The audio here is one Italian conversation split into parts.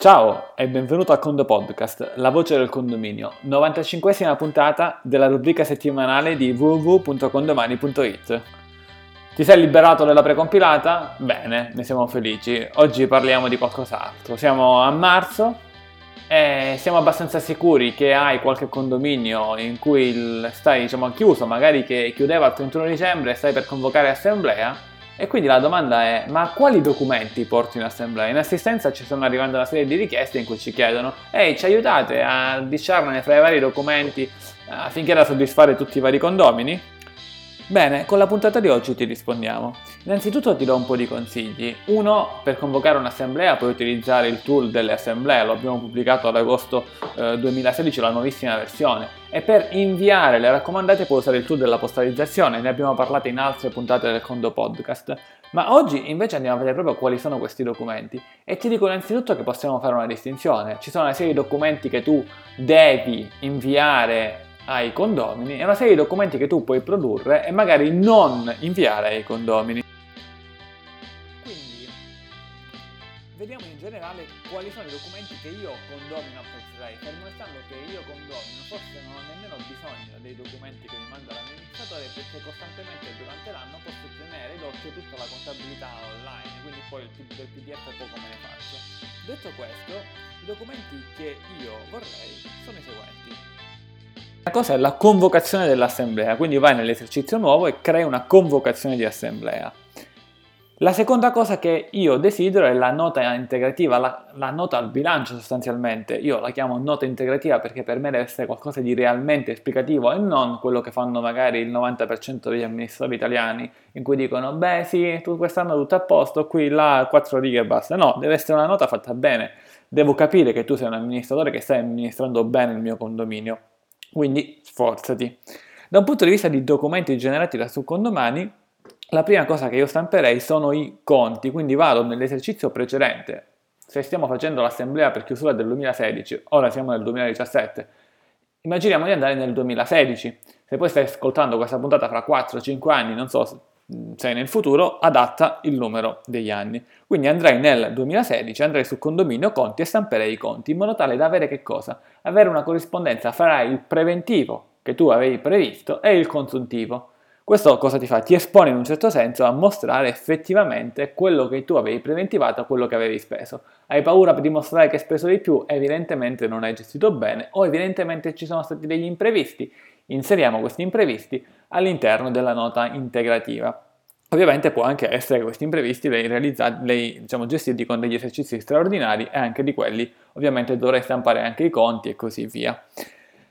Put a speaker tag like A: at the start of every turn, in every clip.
A: Ciao e benvenuto a Condo Podcast, la voce del condominio, 95esima puntata della rubrica settimanale di www.condomani.it. Ti sei liberato della precompilata? Bene, ne siamo felici. Oggi parliamo di qualcos'altro. Siamo a marzo e siamo abbastanza sicuri che hai qualche condominio in cui stai diciamo, chiuso, magari che chiudeva il 31 dicembre e stai per convocare assemblea e quindi la domanda è, ma quali documenti porto in assemblea? In assistenza ci stanno arrivando una serie di richieste in cui ci chiedono, ehi, ci aiutate a discernere fra i vari documenti eh, affinché da soddisfare tutti i vari condomini? Bene, con la puntata di oggi ti rispondiamo. Innanzitutto ti do un po' di consigli. Uno, per convocare un'assemblea puoi utilizzare il tool delle assemblee, lo abbiamo pubblicato ad agosto eh, 2016, la nuovissima versione. E per inviare le raccomandate puoi usare il tool della postalizzazione, ne abbiamo parlato in altre puntate del Condo Podcast. Ma oggi invece andiamo a vedere proprio quali sono questi documenti. E ti dico innanzitutto che possiamo fare una distinzione. Ci sono una serie di documenti che tu devi inviare ai condomini e una serie di documenti che tu puoi produrre e magari non inviare ai condomini. Quindi vediamo in generale quali sono i documenti che io condomino apprezzerei, fermo restando che io condomino forse non ho nemmeno bisogno dei documenti che mi manda l'amministratore perché costantemente durante l'anno posso tenere d'occhio tutta la contabilità online, quindi poi del PDF poco me ne faccio. Detto questo, i documenti che io vorrei sono i seguenti. Cosa è la convocazione dell'assemblea, quindi vai nell'esercizio nuovo e crei una convocazione di assemblea. La seconda cosa che io desidero è la nota integrativa, la, la, nota al bilancio sostanzialmente. Io la chiamo nota integrativa perché per me deve essere qualcosa di realmente esplicativo e non quello che fanno magari il 90% degli amministratori italiani in cui dicono beh sì, tu quest'anno tutto a posto, qui là 4 righe e basta. No, deve essere una nota fatta bene. Devo capire che tu sei un amministratore che stai amministrando bene il mio condominio. Quindi sforzati. Da un punto di vista di documenti generati da Subcondomani, la prima cosa che io stamperei sono i conti, quindi vado nell'esercizio precedente. Se stiamo facendo l'assemblea per chiusura del 2016, ora siamo nel 2017, immaginiamo di andare nel 2016. Se poi stai ascoltando questa puntata fra 4-5 anni, non so sei nel futuro, adatta il numero degli anni. Quindi andrei nel 2016, andrei su condominio conti e stamperei i conti in modo tale da avere che cosa? Avere una corrispondenza fra il preventivo che tu avevi previsto e il consuntivo. Questo cosa ti fa? Ti espone in un certo senso a mostrare effettivamente quello che tu avevi preventivato a quello che avevi speso. Hai paura di mostrare che hai speso di più? Evidentemente non hai gestito bene o evidentemente ci sono stati degli imprevisti. Inseriamo questi imprevisti all'interno della nota integrativa. Ovviamente può anche essere che questi imprevisti lei, realizzati, lei diciamo, gestiti con degli esercizi straordinari e anche di quelli ovviamente dovrei stampare anche i conti e così via.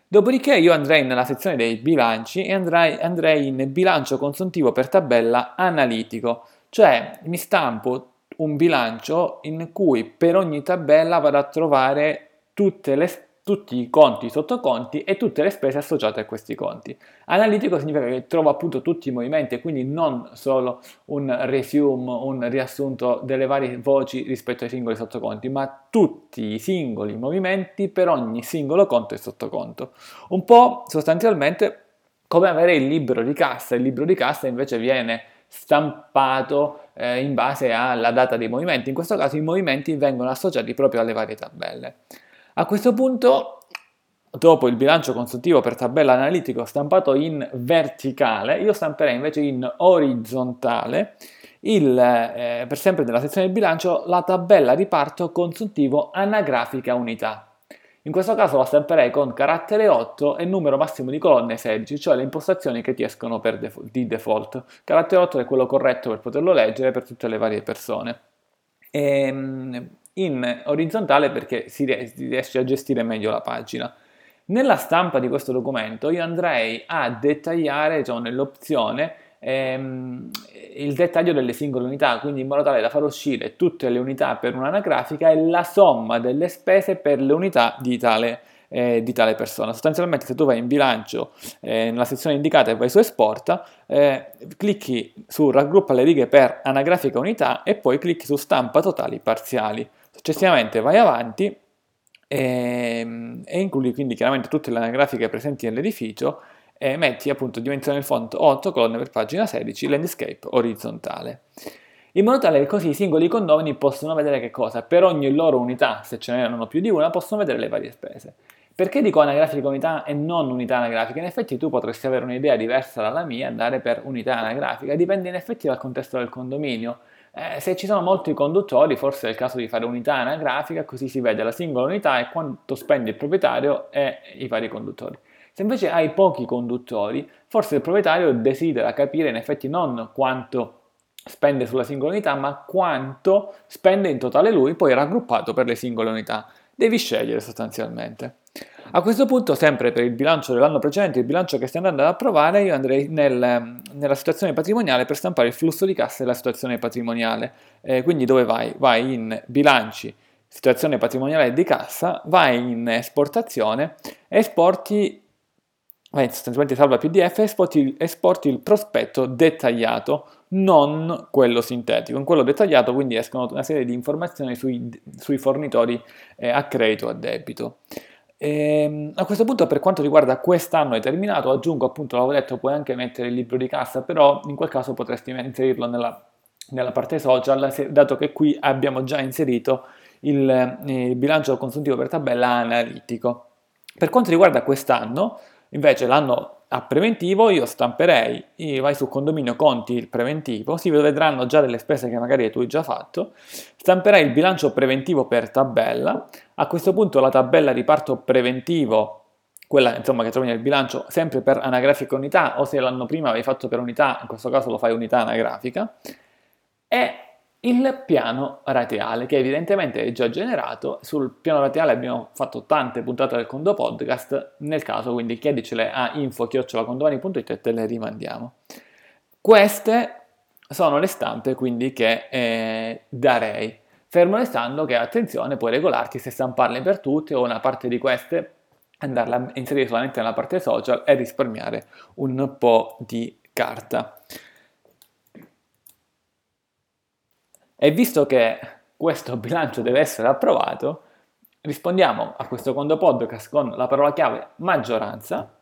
A: Dopodiché io andrei nella sezione dei bilanci e andrei, andrei in bilancio consuntivo per tabella analitico, cioè mi stampo un bilancio in cui per ogni tabella vado a trovare tutte le tutti i conti, i sottoconti e tutte le spese associate a questi conti. Analitico significa che trovo appunto tutti i movimenti e quindi non solo un resume, un riassunto delle varie voci rispetto ai singoli sottoconti, ma tutti i singoli movimenti per ogni singolo conto e sottoconto. Un po' sostanzialmente come avere il libro di cassa, il libro di cassa invece viene stampato eh, in base alla data dei movimenti, in questo caso i movimenti vengono associati proprio alle varie tabelle. A questo punto, dopo il bilancio consultivo per tabella analitico stampato in verticale, io stamperei invece in orizzontale il, eh, per sempre nella sezione del bilancio la tabella riparto consultivo anagrafica unità. In questo caso la stamperei con carattere 8 e numero massimo di colonne 16, cioè le impostazioni che ti escono def- di default. Carattere 8 è quello corretto per poterlo leggere per tutte le varie persone. E, ehm, in orizzontale perché si riesce a gestire meglio la pagina. Nella stampa di questo documento io andrei a dettagliare, diciamo, nell'opzione, ehm, il dettaglio delle singole unità, quindi in modo tale da far uscire tutte le unità per un'anagrafica e la somma delle spese per le unità di tale, eh, di tale persona. Sostanzialmente se tu vai in bilancio eh, nella sezione indicata e vai su esporta, eh, clicchi su raggruppa le righe per anagrafica unità e poi clicchi su stampa totali parziali. Successivamente vai avanti e, ehm, e includi quindi chiaramente tutte le anagrafiche presenti nell'edificio e metti appunto dimensione del font 8 colonne per pagina 16, landscape orizzontale. in modo tale che così i singoli condomini possono vedere che cosa? Per ogni loro unità, se ce n'erano più di una, possono vedere le varie spese. Perché dico anagrafica unità e non unità anagrafica? In effetti tu potresti avere un'idea diversa dalla mia andare per unità anagrafica, dipende in effetti dal contesto del condominio. Eh, se ci sono molti conduttori, forse è il caso di fare unità anagrafica, così si vede la singola unità e quanto spende il proprietario e i vari conduttori. Se invece hai pochi conduttori, forse il proprietario desidera capire in effetti non quanto spende sulla singola unità, ma quanto spende in totale lui, poi raggruppato per le singole unità. Devi scegliere sostanzialmente. A questo punto, sempre per il bilancio dell'anno precedente, il bilancio che stai andando ad approvare, io andrei nel, nella situazione patrimoniale per stampare il flusso di cassa della situazione patrimoniale. Eh, quindi dove vai? Vai in bilanci, situazione patrimoniale di cassa, vai in esportazione, esporti vai sostanzialmente salva PDF esporti, esporti il prospetto dettagliato, non quello sintetico. In quello dettagliato quindi escono una serie di informazioni sui, sui fornitori eh, a credito o a debito. E, ehm, a questo punto per quanto riguarda quest'anno è terminato, aggiungo appunto, l'avevo detto, puoi anche mettere il libro di cassa, però in quel caso potresti inserirlo nella, nella parte social, dato che qui abbiamo già inserito il, eh, il bilancio consuntivo per tabella analitico. Per quanto riguarda quest'anno, Invece l'anno a preventivo io stamperei, vai su condominio conti il preventivo, si vedranno già delle spese che magari tu hai già fatto, stamperei il bilancio preventivo per tabella, a questo punto la tabella riparto preventivo, quella insomma che trovi nel bilancio sempre per anagrafica unità o se l'anno prima avevi fatto per unità, in questo caso lo fai unità anagrafica, e il piano rateale che evidentemente è già generato. Sul piano rateale abbiamo fatto tante puntate del Condo Podcast, nel caso quindi chiedicele a info-condomani.it e te le rimandiamo. Queste sono le stampe quindi che eh, darei. Fermo restando che attenzione, puoi regolarti se stamparle per tutte o una parte di queste andarla a inserire solamente nella parte social e risparmiare un po' di carta. E visto che questo bilancio deve essere approvato, rispondiamo a questo secondo podcast con la parola chiave maggioranza,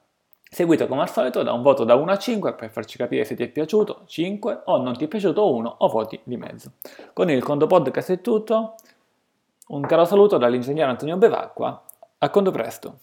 A: seguito come al solito da un voto da 1 a 5 per farci capire se ti è piaciuto 5 o non ti è piaciuto 1 o voti di mezzo. Con il Condo Podcast è tutto, un caro saluto dall'ingegnere Antonio Bevacqua, a Condo presto!